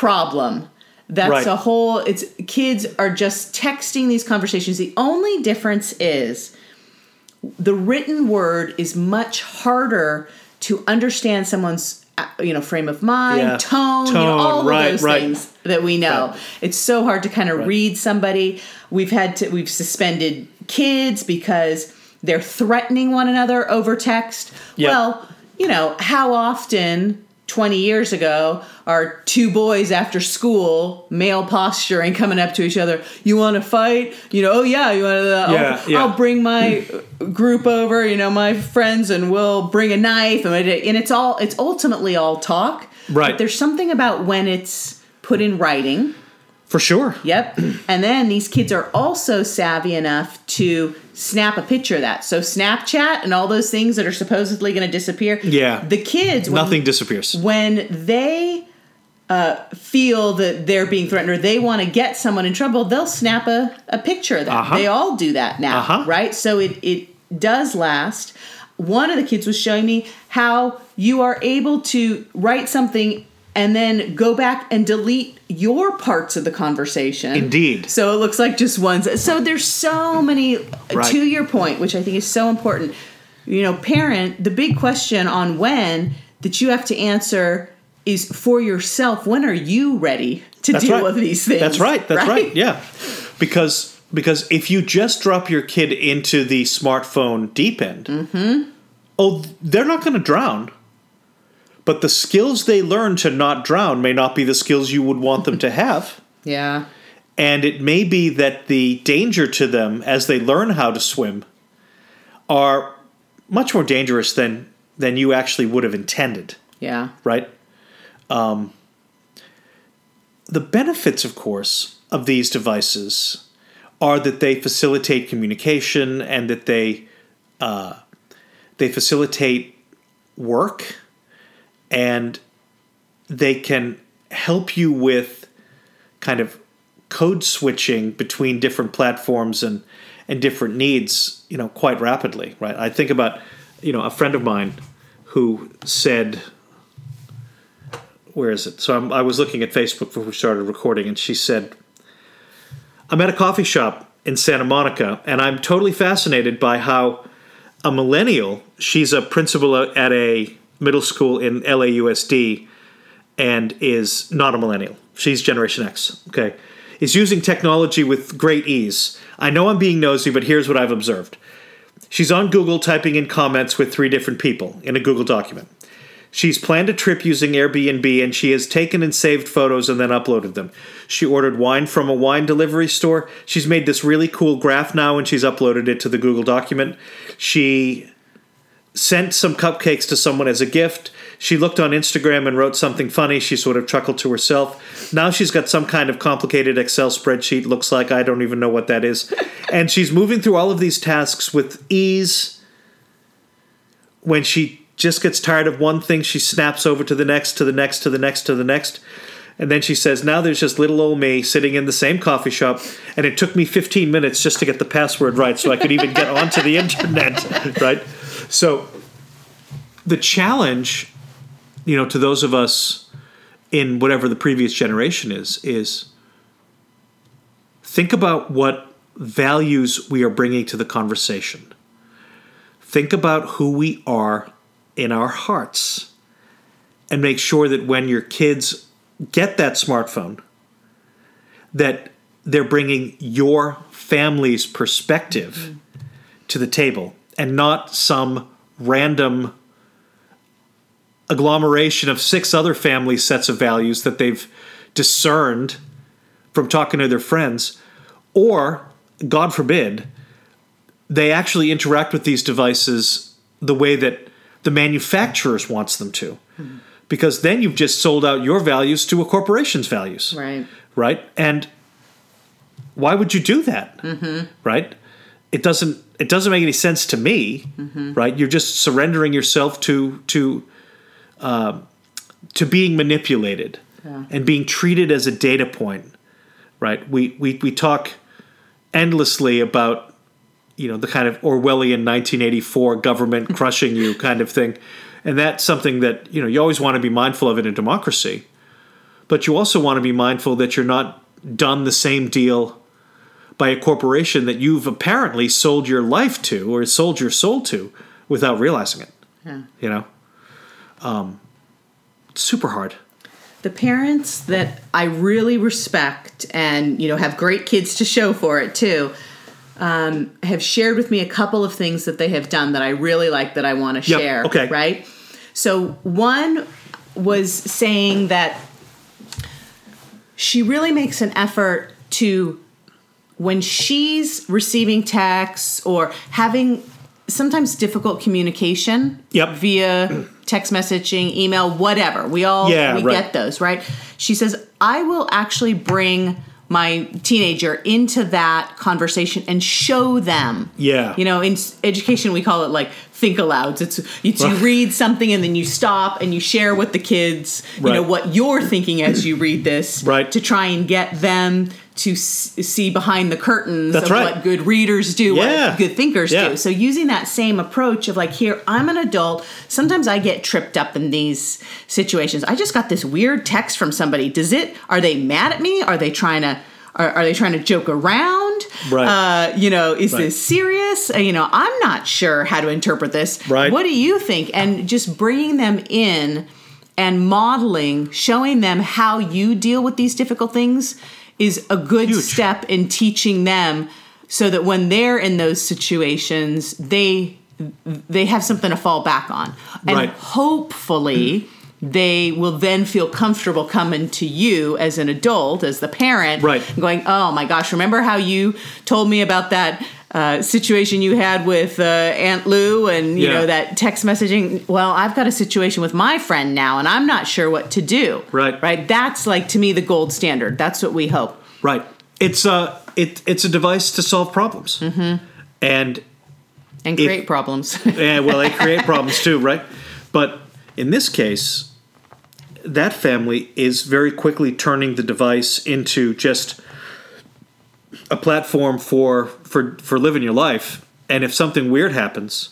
problem. That's Right. a whole it's kids are just texting these conversations. The only difference is the written word is much harder to understand someone's uh, you know frame of mind, Yeah. tone, you know, all right, of those right. things that we know. It's so hard to kind of read somebody. We've had to we've suspended kids because they're threatening one another over text. Yeah. Well, you know, how often 20 years ago are two boys after school male posturing coming up to each other you want to fight you know oh yeah you want to uh, Yeah, I'll, yeah. I'll bring my group over you know my friends and we'll bring a knife and and it's all it's ultimately all talk Right. but there's something about when it's put in writing For sure. Yep. And then these kids are also savvy enough to snap a picture of that. So Snapchat and all those things that are supposedly going to disappear. Yeah. The kids when, Nothing disappears. when they uh, feel that they're being threatened or they want to get someone in trouble, they'll snap a, a picture of that. Uh-huh. They all do that now, Uh-huh. right? So it, it does last. One of the kids was showing me how you are able to write something and then go back and delete your parts of the conversation. Indeed. So it looks like just one. So there's so many, Right. to your point, which I think is so important. You know, parent, the big question on when that you have to answer is for yourself. When are you ready to That's deal right. with these things? That's right. That's right. Yeah. Because because if you just drop your kid into the smartphone deep end, Mm-hmm. oh, they're not going to drown. But the skills they learn to not drown may not be the skills you would want them to have. Yeah. And it may be that the danger to them as they learn how to swim are much more dangerous than than you actually would have intended Yeah. right? Um, the benefits, of course, of these devices are that they facilitate communication and that they uh, they facilitate work and they can help you with kind of code switching between different platforms and and different needs you know quite rapidly right? I think about you know a friend of mine who said where is it? So I'm, i was looking at facebook before we started recording and she said i'm at a coffee shop in santa monica and i'm totally fascinated by how a millennial she's a principal at a middle school in lausd and is not a millennial she's generation x okay is using technology with great ease i know i'm being nosy but here's what i've observed She's on Google typing in comments with three different people in a Google document. She's planned a trip using Airbnb and she has taken and saved photos and then uploaded them. She ordered wine from a wine delivery store. She's made this really cool graph now and she's uploaded it to the Google document. She sent some cupcakes to someone as a gift. She looked on Instagram and wrote something funny. She sort of chuckled to herself. Now she's got some kind of complicated Excel spreadsheet, looks like. I don't even know what that is. and she's moving through all of these tasks with ease. When she just gets tired of one thing, she snaps over to the next, to the next, to the next, to the next. And then she says, Now there's just little old me sitting in the same coffee shop, and it took me 15 minutes just to get the password right so I could even get onto the internet, right? So the challenge you know, to those of us in whatever the previous generation is, is think about what values we are bringing to the conversation. Think about who we are in our hearts and make sure that when your kids get that smartphone that they're bringing your family's perspective mm-hmm. to the table and not some random agglomeration of six other family sets of values that they've discerned from talking to their friends, or, God forbid, they actually interact with these devices the way that the manufacturers wants them to. Mm-hmm. Because then you've just sold out your values to a corporation's values. Right. Right? And why would you do that? Mm-hmm. Right? It doesn't it doesn't make any sense to me, mm-hmm. right? You're just surrendering yourself to to uh, to being manipulated yeah. and being treated as a data point, right? We, we, we talk endlessly about, you know, the kind of Orwellian 1984 government crushing you kind of thing. And that's something that, you know, you always want to be mindful of in a democracy. But you also want to be mindful that you're not done the same deal by a corporation that you've apparently sold your life to or sold your soul to without realizing it. Yeah. You know? Um, super hard. The parents that I really respect and you know have great kids to show for it too. Um, have shared with me a couple of things that they have done that I really like that I want to yep, share. Okay. Right. So one was saying that she really makes an effort to when she's receiving texts or having sometimes difficult communication yep. via text messaging, email, whatever. We all yeah, we right. get those, right? She says, "I will actually bring my teenager into that conversation and show them. Yeah. You know, in education we call it like think alouds. It's, it's you read something and then you stop and you share with the kids, you right. know, what you're thinking as you read this right. to try and get them to see behind the curtains That's of right. what good readers do, yeah. what good thinkers yeah. do. So using that same approach of like, here, I'm an adult. Sometimes I get tripped up in these situations. I just got this weird text from somebody. Does it? Are they mad at me? Are they trying to? Are, are they trying to joke around? Right. Uh, you know, is right. this serious? Uh, you know, I'm not sure how to interpret this. Right. What do you think? And just bringing them in and modeling, showing them how you deal with these difficult things is a good Huge. step in teaching them so that when they're in those situations they they have something to fall back on and right. hopefully they will then feel comfortable coming to you as an adult, as the parent, Right. going, "Oh my gosh, remember how you told me about that?" Uh, situation you had with uh, Aunt Lou and you Yeah. know that text messaging. Well, I've got a situation with my friend now, and I'm not sure what to do. Right. right. That's like to me the gold standard. That's what we hope. Right. It's a it it's a device to solve problems, mm-hmm. and and If- create problems. yeah, well, they create problems too, right? But in this case, that family is very quickly turning the device into just a platform for for for living your life. And if something weird happens,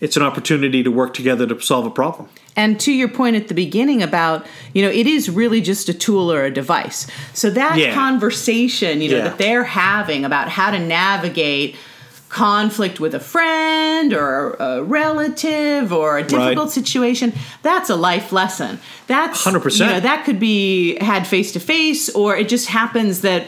it's an opportunity to work together to solve a problem. and to your point at the beginning about, you know, it is really just a tool or a device. So that Yeah. conversation, you know, Yeah. that they're having about how to navigate conflict with a friend or a relative or a difficult situation that's a life lesson that's 100%. you know that could be had face to face or it just happens that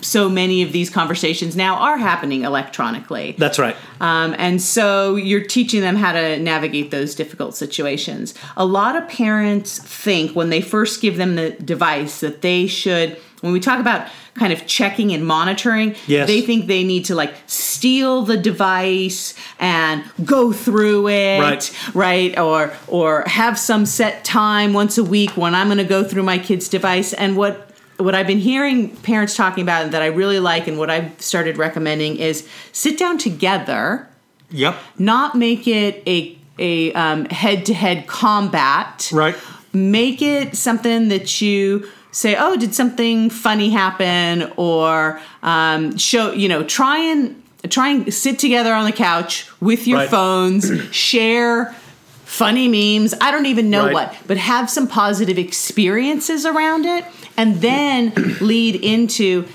so many of these conversations now are happening electronically That's right. um, and so you're teaching them how to navigate those difficult situations. A lot of parents think when they first give them the device that they should, when we talk about kind of checking and monitoring, Yes. they think they need to like steal the device and go through it, Right. right? Or or have some set time once a week when I'm going to go through my kid's device. And what what I've been hearing parents talking about that I really like and what I've started recommending is sit down together, Yep. not make it a a um, head-to-head combat. Right. Make it something that you say, "Oh, did something funny happen?" or um, show you know try and try and sit together on the couch with your Right. phones, share funny memes. I don't even know Right. what, but have some positive experiences around it, and then lead into.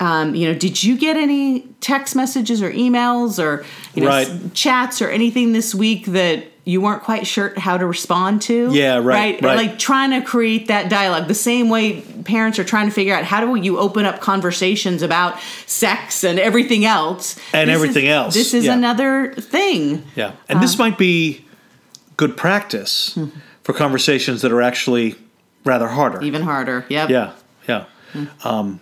Um, you know, did you get any text messages or emails or you know Right. chats or anything this week that you weren't quite sure how to respond to? Yeah, right, right. Like trying to create that dialogue the same way parents are trying to figure out how do you open up conversations about sex and everything else And This is- everything else, This is yeah. another thing. Yeah. And this might be good practice for conversations that are actually rather harder. Even harder. Yep. Yeah, yeah. Um,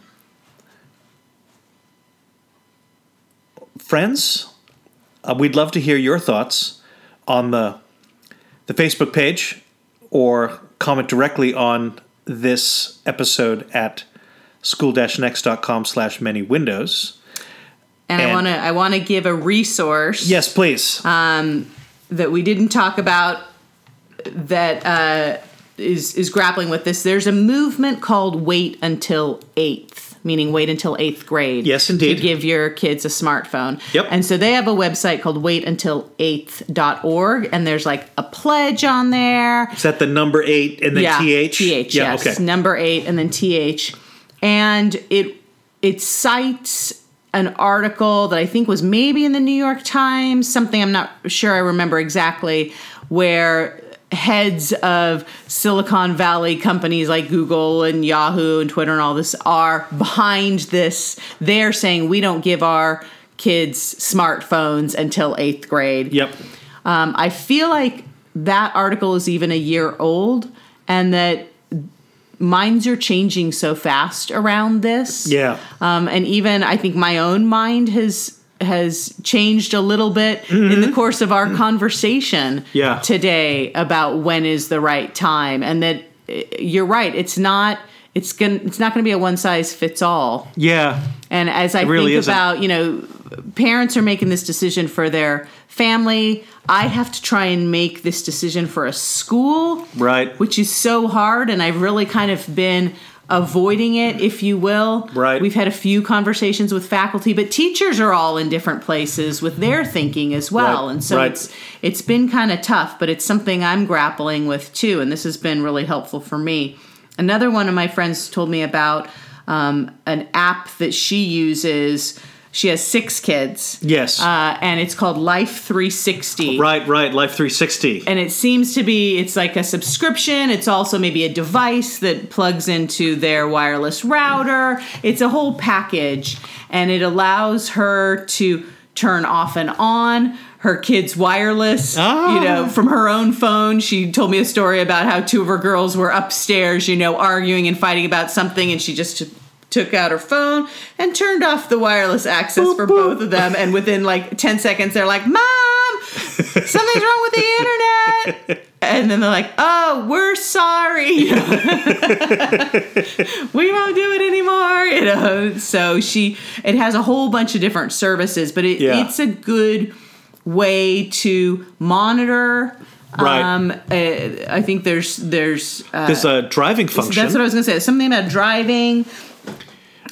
friends, uh, we'd love to hear your thoughts on the the Facebook page, or comment directly on this episode at school-next.com slash many windows. And, I want to I want to give a resource Yes, please. that we didn't talk about that uh, is is grappling with this. There's a movement called Wait Until Eighth, meaning wait until eighth grade. Yes, indeed. To give your kids a smartphone. Yep. And so they have a website called waituntil8th.org, and there's like a pledge on there. Is that the number eight and then yeah, th? th. Yeah. yes. Okay. Number eight and then th, and it it cites an article that I think was maybe in the New York Times, something I'm not sure I remember exactly, where heads of Silicon Valley companies like Google and Yahoo and Twitter and all this are behind this. They're saying we don't give our kids smartphones until eighth grade. Yep. Um, I feel like that article is even a year old, and that minds are changing so fast around this. Yeah. Um, and even I think my own mind has has changed a little bit in the course of our conversation Mm-hmm. Yeah. today about when is the right time, and that eh, you're right. It's not. It's gonna. It's not going to be a one size fits all. Yeah. And as I really think isn't. about, you know, parents are making this decision for their family. I have to try and make this decision for a school, Right. which is so hard. And I've really kind of been avoiding it, if you will. Right. We've had a few conversations with faculty, but teachers are all in different places with their thinking as well. Right, And so right. it's it's been kind of tough, but it's something I'm grappling with too. And this has been really helpful for me. Another one of my friends told me about um, an app that she uses. She has six kids. Yes. Uh, and it's called Life 360 right. Right. Life 360. and it seems to be it's like a subscription it's also maybe a device that plugs into their wireless router it's a whole package and it allows her to turn off and on her kids wireless Ah. you know from her own phone she told me a story about how two of her girls were upstairs you know arguing and fighting about something and she just took out her phone and turned off the wireless access for both of them and within like 10 seconds they're like mom something's wrong with the internet and then they're like oh we're sorry you know? we won't do it anymore you know so she it has a whole bunch of different services but it, Yeah. it's a good way to monitor Right. um uh, i think there's there's uh, There's a driving function. that's what i was gonna say something about driving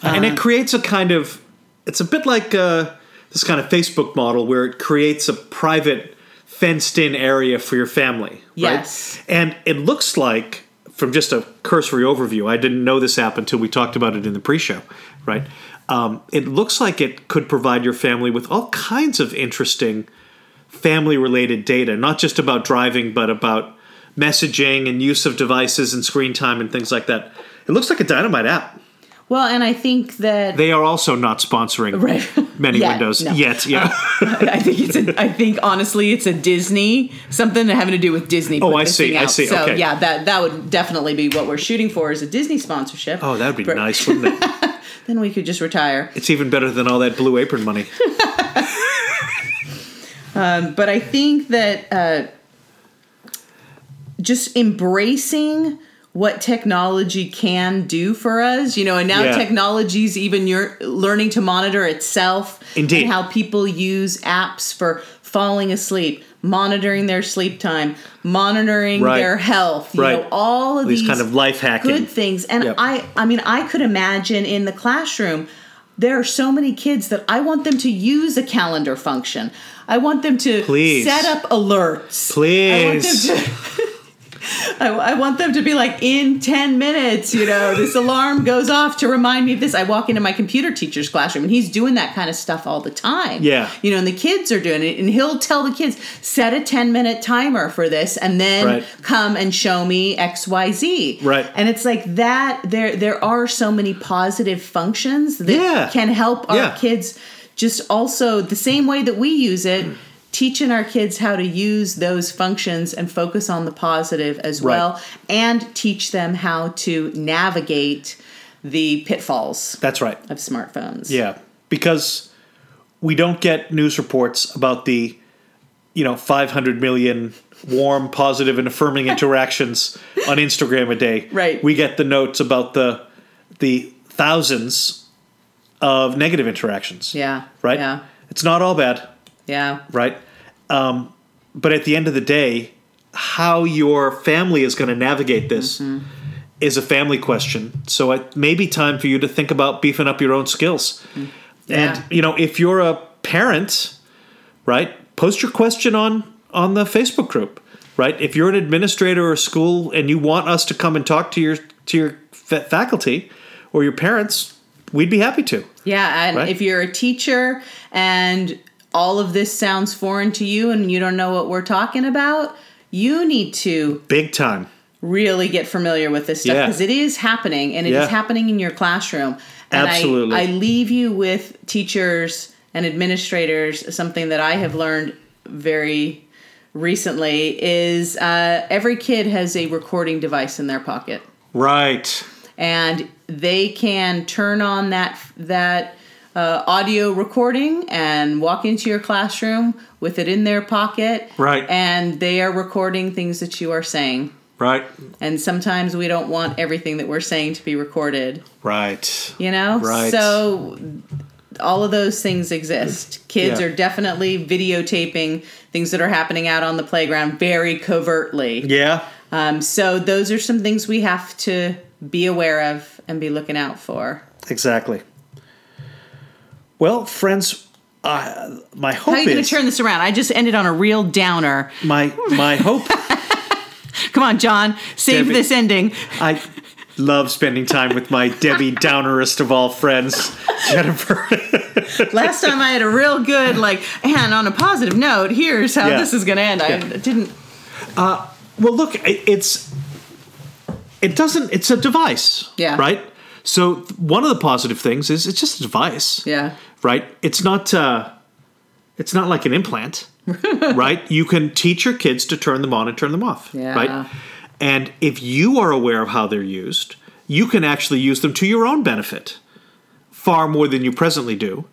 and Uh-huh. it creates a kind of it's a bit like uh, this kind of facebook model where it creates a private fenced in area for your family right? Yes. and it looks like from just a cursory overview i didn't know this app until we talked about it in the pre-show right um, it looks like it could provide your family with all kinds of interesting family related data not just about driving but about messaging and use of devices and screen time and things like that it looks like a dynamite app well and i think that they are also not sponsoring Right. many Yet, windows no. yet. Yeah. I think it's a. I think honestly, it's a Disney something having to do with Disney. Oh, I see, I see, So okay. yeah, that that would definitely be what we're shooting for is a Disney sponsorship. oh, that would be nice, wouldn't it? Then we could just retire. It's even better than all that blue apron money. But I think that uh, just embracing what technology can do for us, you know, and now Yeah. technology's even you're learning to monitor itself. Indeed. And how people use apps for falling asleep, monitoring their sleep time, monitoring Right. their health, you Right. know, all of These these, kind of life hacking. good things. And Yep. I I mean, I could imagine in the classroom there are so many kids that I want them to use a calendar function. I want them to Please. set up alerts. Please. I want them to. I, I want them to be like in 10 minutes you know this alarm goes off to remind me of this i walk into my computer teacher's classroom and he's doing that kind of stuff all the time Yeah. you know and the kids are doing it and he'll tell the kids set a 10 minute timer for this and then Right. come and show me xyz Right. and it's like that there there are so many positive functions that Yeah. can help our Yeah. kids just also the same way that we use it teaching our kids how to use those functions and focus on the positive as Right. well and teach them how to navigate the pitfalls That's right. of smartphones Yeah. Because we don't get news reports about the, you know, 500 million warm, positive, and affirming interactions on Instagram a day. Right. We get the notes about the the thousands of negative interactions. yeah Right? yeah It's not all bad. Yeah right? Um, but at the end of the day, how your family is going to navigate this is a family question. So it may be time for you to think about beefing up your own skills. Yeah. And you know, if you're a parent, right, post your question on on the Facebook group, right? If you're an administrator or a school and you want us to come and talk to your to your fa- faculty or your parents, we'd be happy to. Yeah, and Right? if you're a teacher and all of this sounds foreign to you and you don't know what we're talking about, you need to Big time. really get familiar with this stuff Yeah. because it is happening and it is Yeah. happening in your classroom. And Absolutely. I, I leave you with teachers and administrators something that I have learned very recently is uh, every kid has a recording device in their pocket Right. and they can turn on that that uh, audio recording and walk into your classroom with it in their pocket Right. and they are recording things that you are saying Right. and sometimes we don't want everything that we're saying to be recorded Right. you know Right. so all of those things exist kids Yeah. are definitely videotaping things that are happening out on the playground very covertly Yeah. um, so those are some things we have to be aware of and be looking out for. Exactly. Well, friends, uh, my hope How are you going to turn this around? I just ended on a real downer. my my hope. Come on, John, save Debbie. this ending. I love spending time with my Debbie Downerist of all friends, Jennifer. Last time I had a real good like, and on a positive note, here's how Yeah. this is going to end. I Yeah. didn't. well, look, i- it's it doesn't. It's a device. Yeah. Right. So one of the positive things is it's just a device. Yeah. Right. It's not. Uh, It's not like an implant, right? You can teach your kids to turn them on and turn them off, Yeah. right? And if you are aware of how they're used, you can actually use them to your own benefit far more than you presently do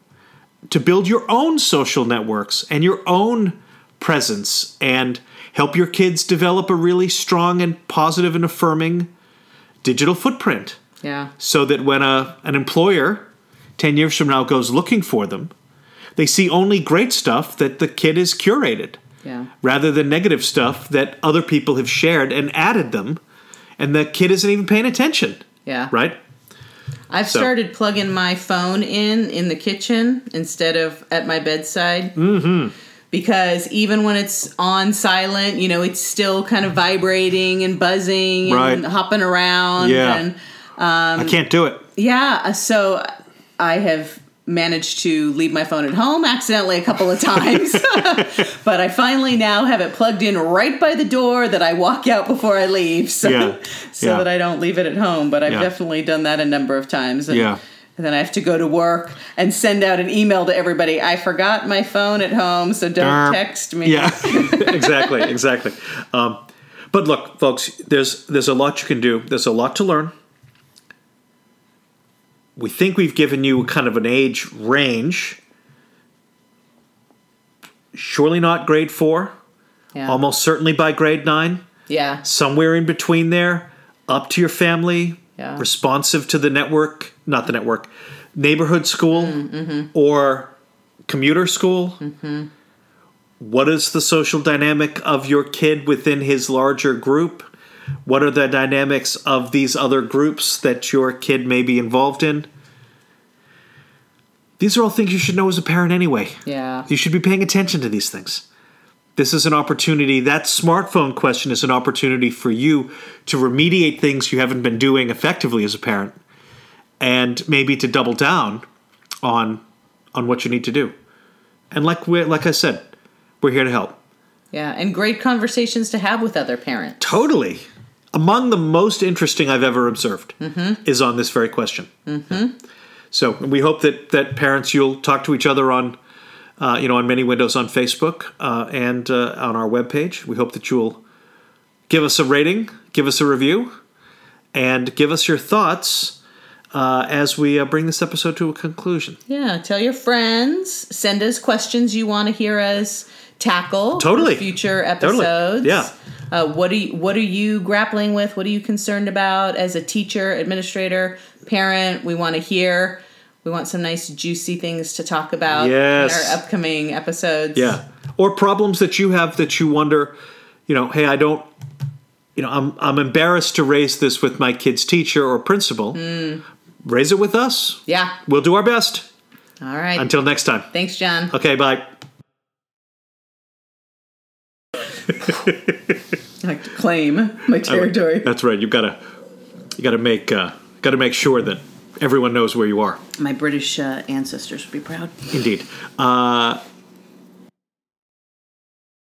to build your own social networks and your own presence and help your kids develop a really strong and positive and affirming digital footprint Yeah. so that when a, an employer 10 years from now goes looking for them, they see only great stuff that the kid is curated Yeah. rather than negative stuff that other people have shared and added them and the kid isn't even paying attention, Yeah. right? I've So- started plugging my phone in in the kitchen instead of at my bedside. Mm-hmm. Because even when it's on silent, you know, it's still kind of vibrating and buzzing and Right. hopping around. Yeah. And I can't do it. yeah, so I have managed to leave my phone at home accidentally a couple of times. but I finally now have it plugged in right by the door that I walk out before I leave. So Yeah. so Yeah. that I don't leave it at home. But I've Yeah. definitely done that a number of times. And, Yeah. and then I have to go to work and send out an email to everybody. I forgot my phone at home, so don't Darn. text me. Yeah, exactly, exactly. Um, but look, folks, there's there's a lot you can do. There's a lot to learn. We think we've given you kind of an age range. Surely not grade four. Yeah. Almost certainly by grade nine. Yeah. Somewhere in between there, up to your family, Yeah. responsive to the network, not the network, neighborhood school Mm-hmm. or commuter school. Hmm. What is the social dynamic of your kid within his larger group? What are the dynamics of these other groups that your kid may be involved in? These are all things you should know as a parent anyway. Yeah. You should be paying attention to these things. This is an opportunity, that smartphone question is an opportunity for you to remediate things you haven't been doing effectively as a parent and maybe to double down on on what you need to do. And like we like I said, we're here to help. Yeah. And great conversations to have with other parents. Totally. Among the most interesting I've ever observed is on this very question. So we hope that that parents you'll talk to each other on, uh, you know, on many windows on Facebook uh, and uh, on our webpage. We hope that you'll give us a rating, give us a review, and give us your thoughts uh, as we uh, bring this episode to a conclusion. Yeah, tell your friends. Send us questions you want to hear us tackle. for Totally. future Totally. episodes. Yeah. Uh, what are you, What are you grappling with? What are you concerned about as a teacher, administrator, parent? We want to hear. We want some nice juicy things to talk about Yes. in our upcoming episodes. Yeah. Or problems that you have that you wonder, you know, hey, I don't, you know, I'm, I'm embarrassed to raise this with my kid's teacher or principal. Raise it with us. Yeah. We'll do our best. All right. Until next time. Thanks, John. Okay, bye. like to claim my territory. That's right. You've got to, you got to make, uh, got to make sure that everyone knows where you are. My British uh, ancestors would be proud. Indeed. Uh,